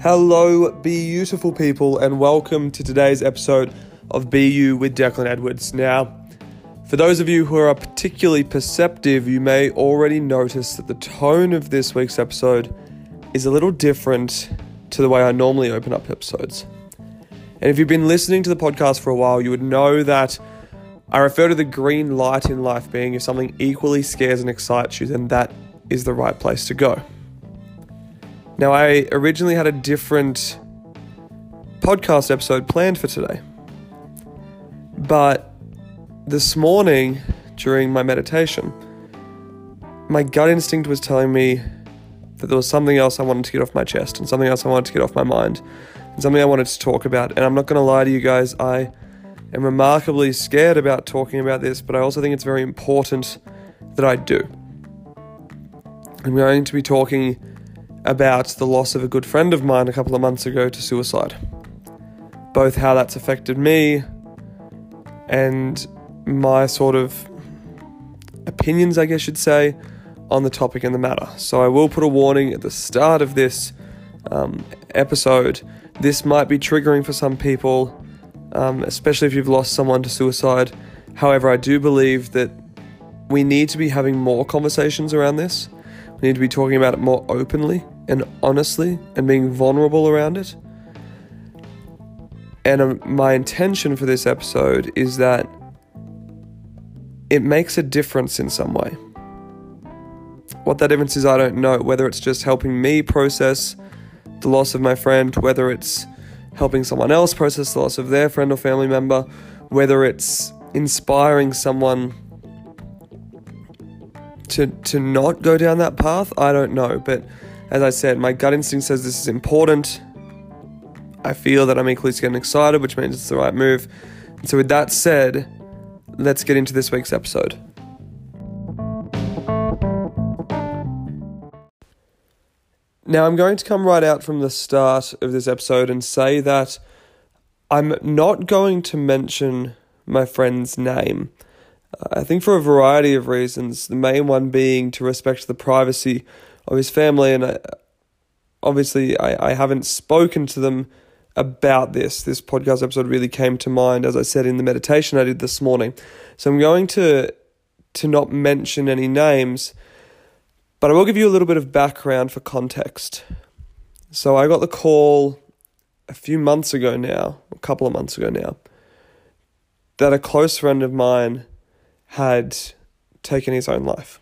Hello, beautiful people, and welcome to today's episode of Be You with Declan Edwards. Now, for those of you who are particularly perceptive, you may already notice that the tone of this week's episode is a little different to the way I normally open up episodes. And if you've been listening to the podcast for a while, you would know that I refer to the green light in life being if something equally scares and excites you, then that is the right place to go. Now, I originally had a different podcast episode planned for today. But this morning, during my meditation, my gut instinct was telling me that there was something else I wanted to get off my chest and something else I wanted to get off my mind and something I wanted to talk about. And I'm not going to lie to you guys, I am remarkably scared about talking about this, but I also think it's very important that I do. I'm going to be talking about the loss of a good friend of mine a couple of months ago to suicide. Both how that's affected me and my sort of opinions, I guess you'd say, on the topic and the matter. So I will put a warning at the start of this um, episode. This might be triggering for some people, um, especially if you've lost someone to suicide. However, I do believe that we need to be having more conversations around this. We need to be talking about it more openly and honestly and being vulnerable around it. And um, my intention for this episode is that it makes a difference in some way. What that difference is, I don't know. Whether it's just helping me process the loss of my friend, whether it's helping someone else process the loss of their friend or family member, whether it's inspiring someone to to not go down that path, I don't know. But as I said, my gut instinct says this is important. I feel that I'm equally getting excited, which means it's the right move. And so, with that said, let's get into this week's episode. Now, I'm going to come right out from the start of this episode and say that I'm not going to mention my friend's name. I think for a variety of reasons, the main one being to respect the privacy of his family. And I, obviously, I, I haven't spoken to them about this. This podcast episode really came to mind, as I said in the meditation I did this morning. So I'm going to to not mention any names, but I will give you a little bit of background for context. So I got the call a few months ago now, a couple of months ago now, that a close friend of mine had taken his own life.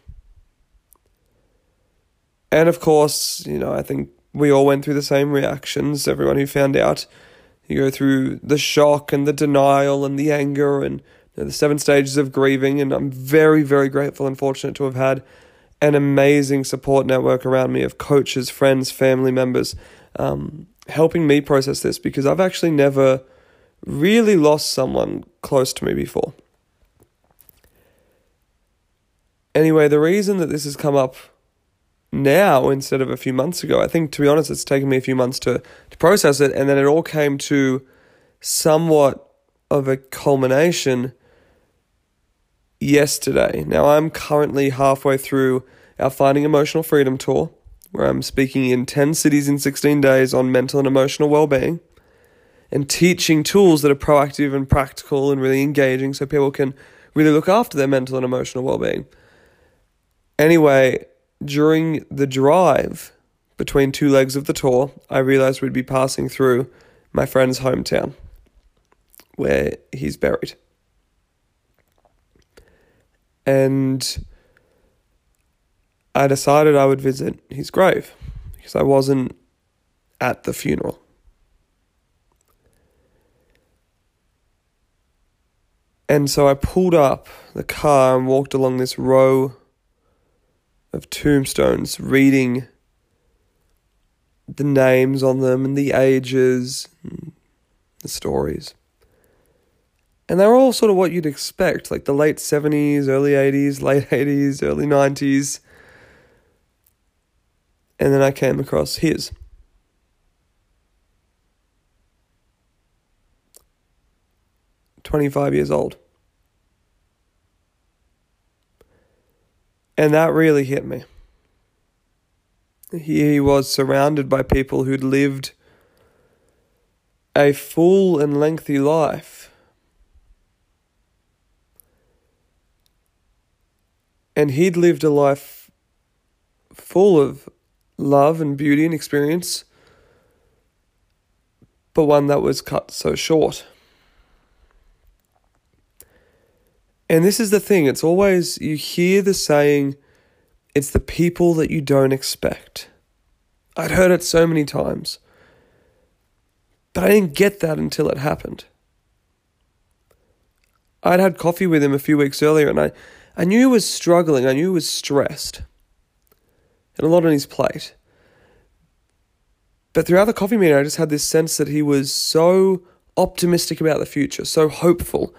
And of course, you know, I think we all went through the same reactions. Everyone who found out, you go through the shock and the denial and the anger and you know, the seven stages of grieving. And I'm very, very grateful and fortunate to have had an amazing support network around me of coaches, friends, family members, um, helping me process this because I've actually never really lost someone close to me before. Anyway, the reason that this has come up now instead of a few months ago. I think, to be honest, it's taken me a few months to, to process it, and then it all came to somewhat of a culmination yesterday. Now, I'm currently halfway through our Finding Emotional Freedom tour, where I'm speaking in 10 cities in 16 days on mental and emotional well being and teaching tools that are proactive and practical and really engaging so people can really look after their mental and emotional well being. Anyway, during the drive between two legs of the tour, I realized we'd be passing through my friend's hometown where he's buried. And I decided I would visit his grave because I wasn't at the funeral. And so I pulled up the car and walked along this row of tombstones, reading the names on them and the ages, and the stories. And they're all sort of what you'd expect, like the late 70s, early 80s, late 80s, early 90s. And then I came across his. Twenty-five years old. And that really hit me. He was surrounded by people who'd lived a full and lengthy life. And he'd lived a life full of love and beauty and experience, but one that was cut so short. And this is the thing it's always, you hear the saying, it's the people that you don't expect. I'd heard it so many times, but I didn't get that until it happened. I'd had coffee with him a few weeks earlier and I, I knew he was struggling, I knew he was stressed, and a lot on his plate. But throughout the coffee meeting, I just had this sense that he was so optimistic about the future, so hopeful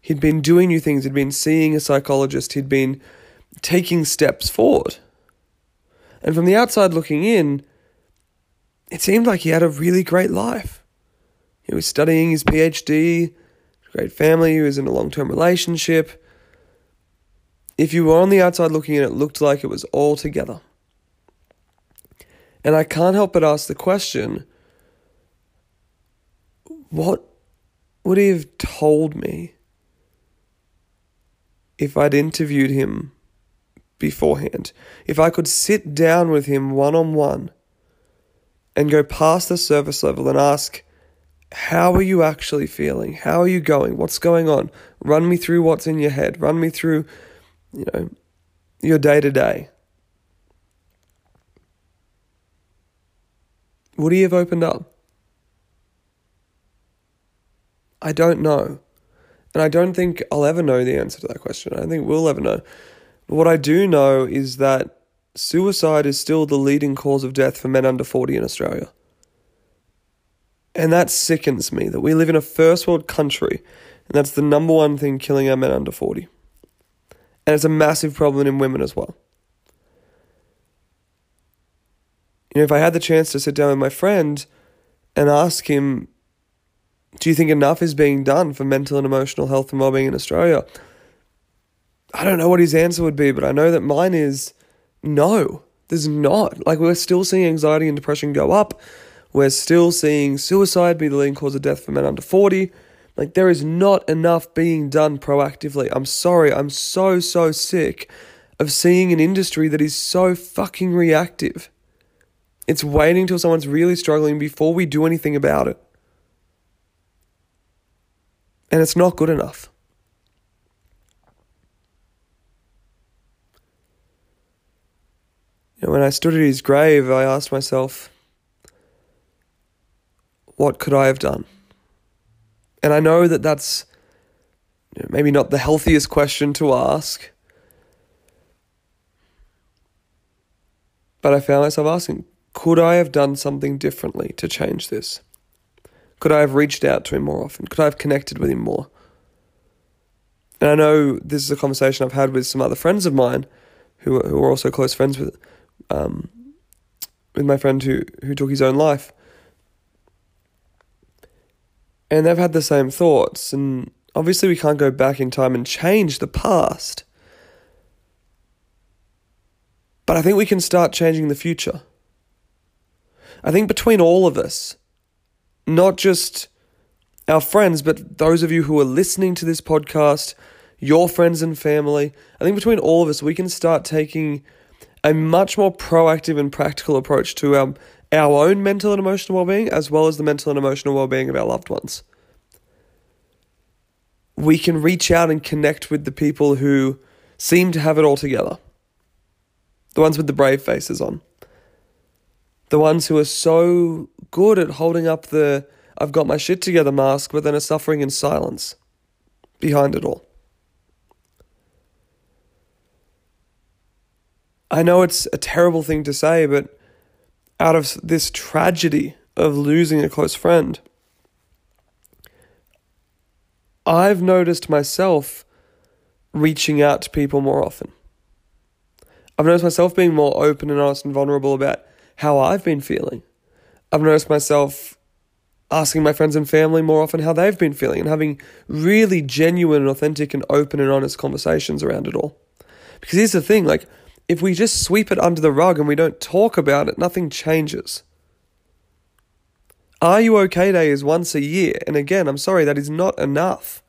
He'd been doing new things, he'd been seeing a psychologist, he'd been taking steps forward. And from the outside looking in, it seemed like he had a really great life. He was studying his PhD, great family, he was in a long term relationship. If you were on the outside looking in, it looked like it was all together. And I can't help but ask the question what would he have told me if I'd interviewed him beforehand, if I could sit down with him one on one and go past the surface level and ask, How are you actually feeling? How are you going? What's going on? Run me through what's in your head. Run me through, you know, your day to day. Would he have opened up? I don't know. And I don't think I'll ever know the answer to that question. I don't think we'll ever know. But what I do know is that suicide is still the leading cause of death for men under 40 in Australia. And that sickens me that we live in a first world country and that's the number one thing killing our men under 40. And it's a massive problem in women as well. You know, if I had the chance to sit down with my friend and ask him do you think enough is being done for mental and emotional health and well-being in Australia? I don't know what his answer would be, but I know that mine is no. There's not. Like we're still seeing anxiety and depression go up. We're still seeing suicide be the leading cause of death for men under 40. Like there is not enough being done proactively. I'm sorry. I'm so so sick of seeing an industry that is so fucking reactive. It's waiting till someone's really struggling before we do anything about it. And it's not good enough. You know, when I stood at his grave, I asked myself, what could I have done? And I know that that's maybe not the healthiest question to ask. But I found myself asking, could I have done something differently to change this? Could I have reached out to him more often? Could I have connected with him more? And I know this is a conversation I've had with some other friends of mine who, who are also close friends with um, with my friend who, who took his own life. And they've had the same thoughts. And obviously, we can't go back in time and change the past. But I think we can start changing the future. I think between all of us, not just our friends, but those of you who are listening to this podcast, your friends and family. I think between all of us, we can start taking a much more proactive and practical approach to our, our own mental and emotional well being, as well as the mental and emotional well being of our loved ones. We can reach out and connect with the people who seem to have it all together, the ones with the brave faces on the ones who are so good at holding up the I've got my shit together mask, but then are suffering in silence behind it all. I know it's a terrible thing to say, but out of this tragedy of losing a close friend, I've noticed myself reaching out to people more often. I've noticed myself being more open and honest and vulnerable about how I've been feeling. I've noticed myself asking my friends and family more often how they've been feeling and having really genuine and authentic and open and honest conversations around it all. Because here's the thing like, if we just sweep it under the rug and we don't talk about it, nothing changes. Are You OK Day is once a year. And again, I'm sorry, that is not enough.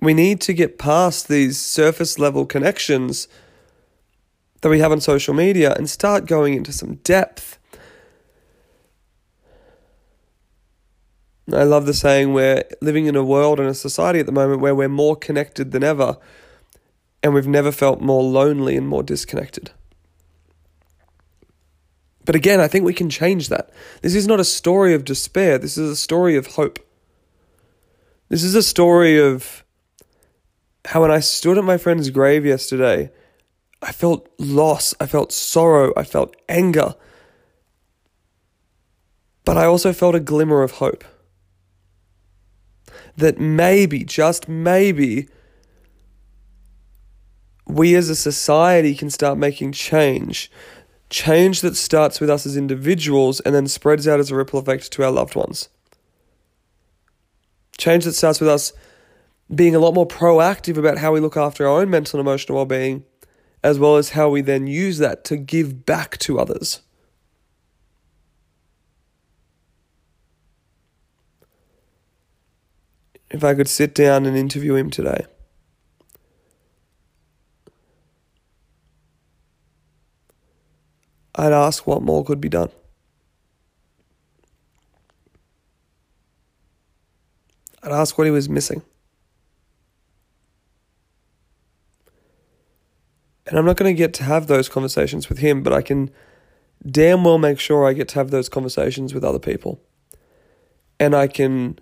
We need to get past these surface level connections that we have on social media and start going into some depth. I love the saying we're living in a world and a society at the moment where we're more connected than ever, and we've never felt more lonely and more disconnected. But again, I think we can change that. This is not a story of despair, this is a story of hope. This is a story of how when I stood at my friend's grave yesterday, I felt loss, I felt sorrow, I felt anger. But I also felt a glimmer of hope. That maybe, just maybe, we as a society can start making change. Change that starts with us as individuals and then spreads out as a ripple effect to our loved ones. Change that starts with us being a lot more proactive about how we look after our own mental and emotional well being, as well as how we then use that to give back to others. If I could sit down and interview him today. I'd ask what more could be done. I'd ask what he was missing. And I'm not going to get to have those conversations with him, but I can damn well make sure I get to have those conversations with other people. And I can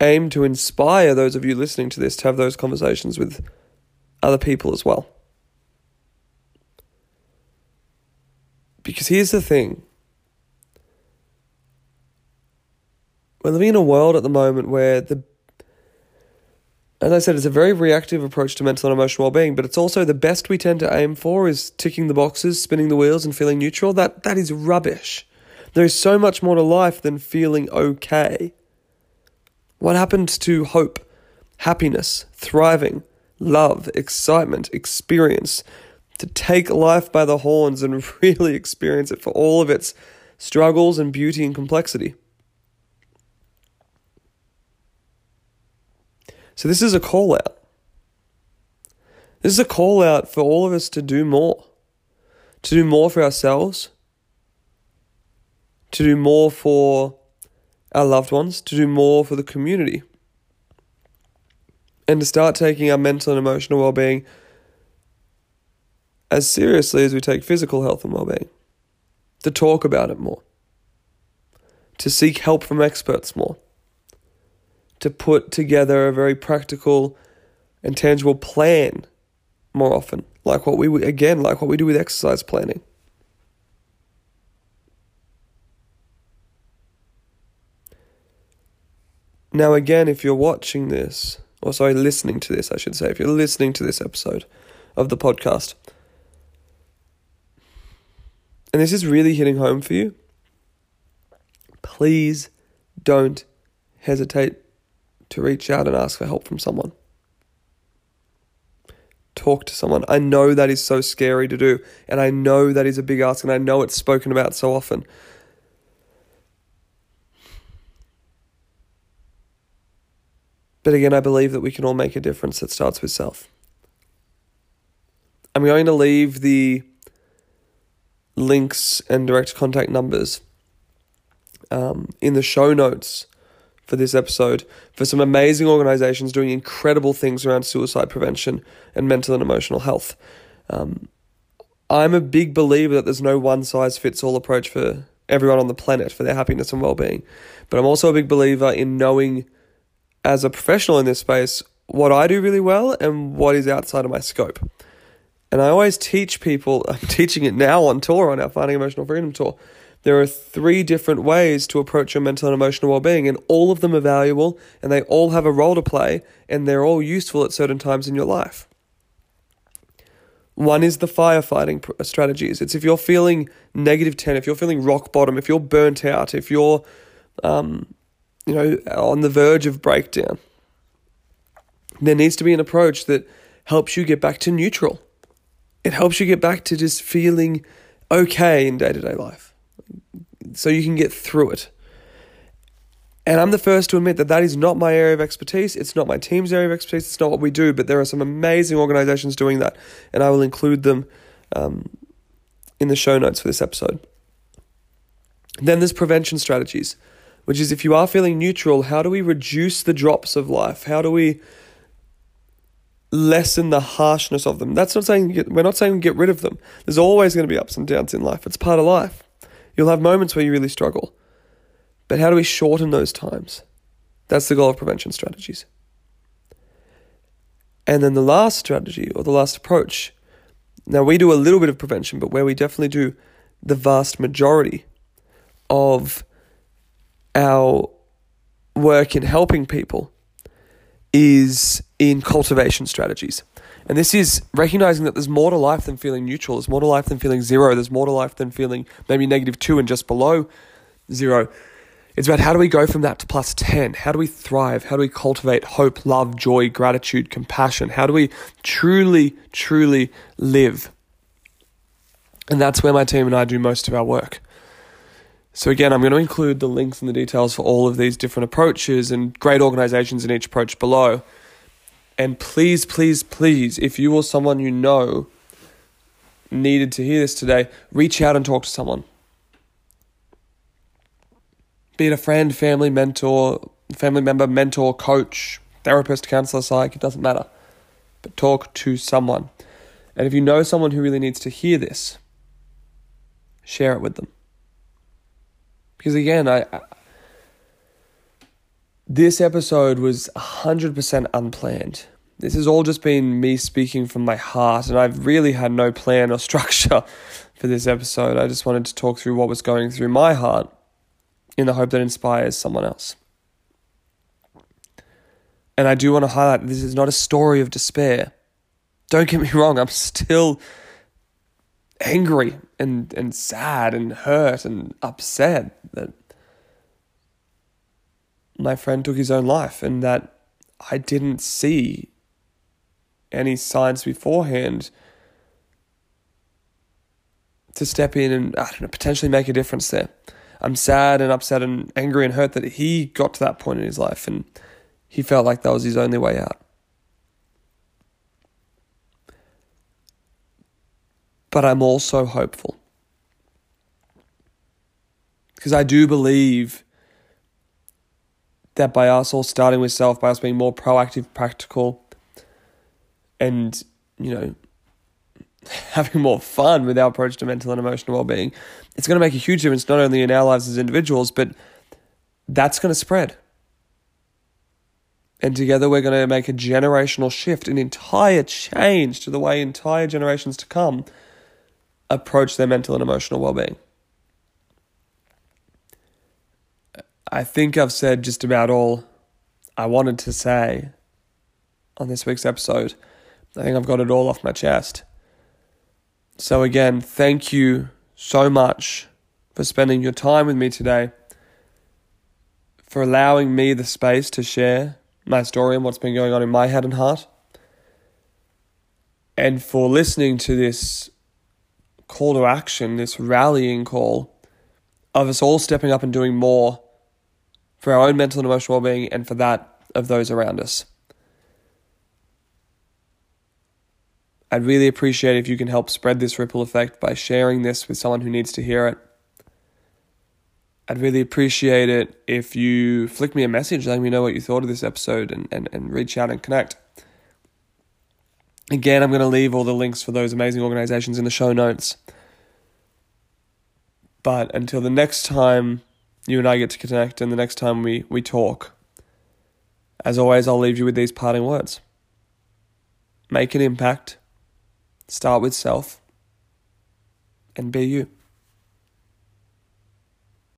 aim to inspire those of you listening to this to have those conversations with other people as well. Because here's the thing we're living in a world at the moment where the as I said, it's a very reactive approach to mental and emotional well-being, but it's also the best we tend to aim for is ticking the boxes, spinning the wheels, and feeling neutral. That that is rubbish. There is so much more to life than feeling okay. What happens to hope, happiness, thriving, love, excitement, experience? To take life by the horns and really experience it for all of its struggles and beauty and complexity. So this is a call out. This is a call out for all of us to do more. To do more for ourselves, to do more for our loved ones, to do more for the community, and to start taking our mental and emotional well being as seriously as we take physical health and well being, to talk about it more, to seek help from experts more to put together a very practical and tangible plan more often, like what we again, like what we do with exercise planning. Now, again, if you're watching this, or sorry, listening to this, I should say, if you're listening to this episode of the podcast, and this is really hitting home for you, please don't hesitate to reach out and ask for help from someone. Talk to someone. I know that is so scary to do, and I know that is a big ask, and I know it's spoken about so often. But again, I believe that we can all make a difference that starts with self. I'm going to leave the links and direct contact numbers um, in the show notes for this episode for some amazing organizations doing incredible things around suicide prevention and mental and emotional health. Um, I'm a big believer that there's no one size fits all approach for everyone on the planet for their happiness and well being. But I'm also a big believer in knowing, as a professional in this space, what I do really well and what is outside of my scope. And I always teach people, I'm teaching it now on tour, on our Finding Emotional Freedom tour there are three different ways to approach your mental and emotional well-being and all of them are valuable and they all have a role to play and they're all useful at certain times in your life. One is the firefighting strategies. It's if you're feeling negative 10, if you're feeling rock bottom, if you're burnt out, if you're um, you know on the verge of breakdown. There needs to be an approach that helps you get back to neutral. It helps you get back to just feeling okay in day to day life, so you can get through it. And I'm the first to admit that that is not my area of expertise. It's not my team's area of expertise. It's not what we do. But there are some amazing organizations doing that, and I will include them um, in the show notes for this episode. Then there's prevention strategies, which is if you are feeling neutral, how do we reduce the drops of life? How do we lessen the harshness of them? That's not saying we're not saying get rid of them. There's always going to be ups and downs in life. It's part of life. You'll have moments where you really struggle. But how do we shorten those times? That's the goal of prevention strategies. And then the last strategy or the last approach. Now, we do a little bit of prevention, but where we definitely do the vast majority of our work in helping people is in cultivation strategies. And this is recognizing that there's more to life than feeling neutral. There's more to life than feeling zero. There's more to life than feeling maybe negative two and just below zero. It's about how do we go from that to plus 10? How do we thrive? How do we cultivate hope, love, joy, gratitude, compassion? How do we truly, truly live? And that's where my team and I do most of our work. So, again, I'm going to include the links and the details for all of these different approaches and great organizations in each approach below. And please, please, please, if you or someone you know needed to hear this today, reach out and talk to someone. Be it a friend, family, mentor, family member, mentor, coach, therapist, counselor, psych, it doesn't matter. But talk to someone. And if you know someone who really needs to hear this, share it with them. Because again, I, I this episode was 100% unplanned. This has all just been me speaking from my heart, and I've really had no plan or structure for this episode. I just wanted to talk through what was going through my heart in the hope that inspires someone else. And I do want to highlight this is not a story of despair. Don't get me wrong, I'm still angry and, and sad and hurt and upset that my friend took his own life and that I didn't see any signs beforehand to step in and I don't know, potentially make a difference there. I'm sad and upset and angry and hurt that he got to that point in his life and he felt like that was his only way out. But I'm also hopeful. Because I do believe that by us all starting with self, by us being more proactive, practical, and, you know, having more fun with our approach to mental and emotional well-being it's going to make a huge difference not only in our lives as individuals but that's going to spread. And together we're going to make a generational shift an entire change to the way entire generations to come approach their mental and emotional well-being i think i've said just about all i wanted to say on this week's episode. I think i've got it all off my chest. So, again, thank you so much for spending your time with me today, for allowing me the space to share my story and what's been going on in my head and heart, and for listening to this call to action, this rallying call of us all stepping up and doing more for our own mental and emotional well being and for that of those around us. I'd really appreciate if you can help spread this ripple effect by sharing this with someone who needs to hear it. I'd really appreciate it if you flick me a message letting me know what you thought of this episode and, and, and reach out and connect. Again, I'm going to leave all the links for those amazing organizations in the show notes. But until the next time you and I get to connect and the next time we, we talk, as always, I'll leave you with these parting words. Make an impact. Start with self. And be you.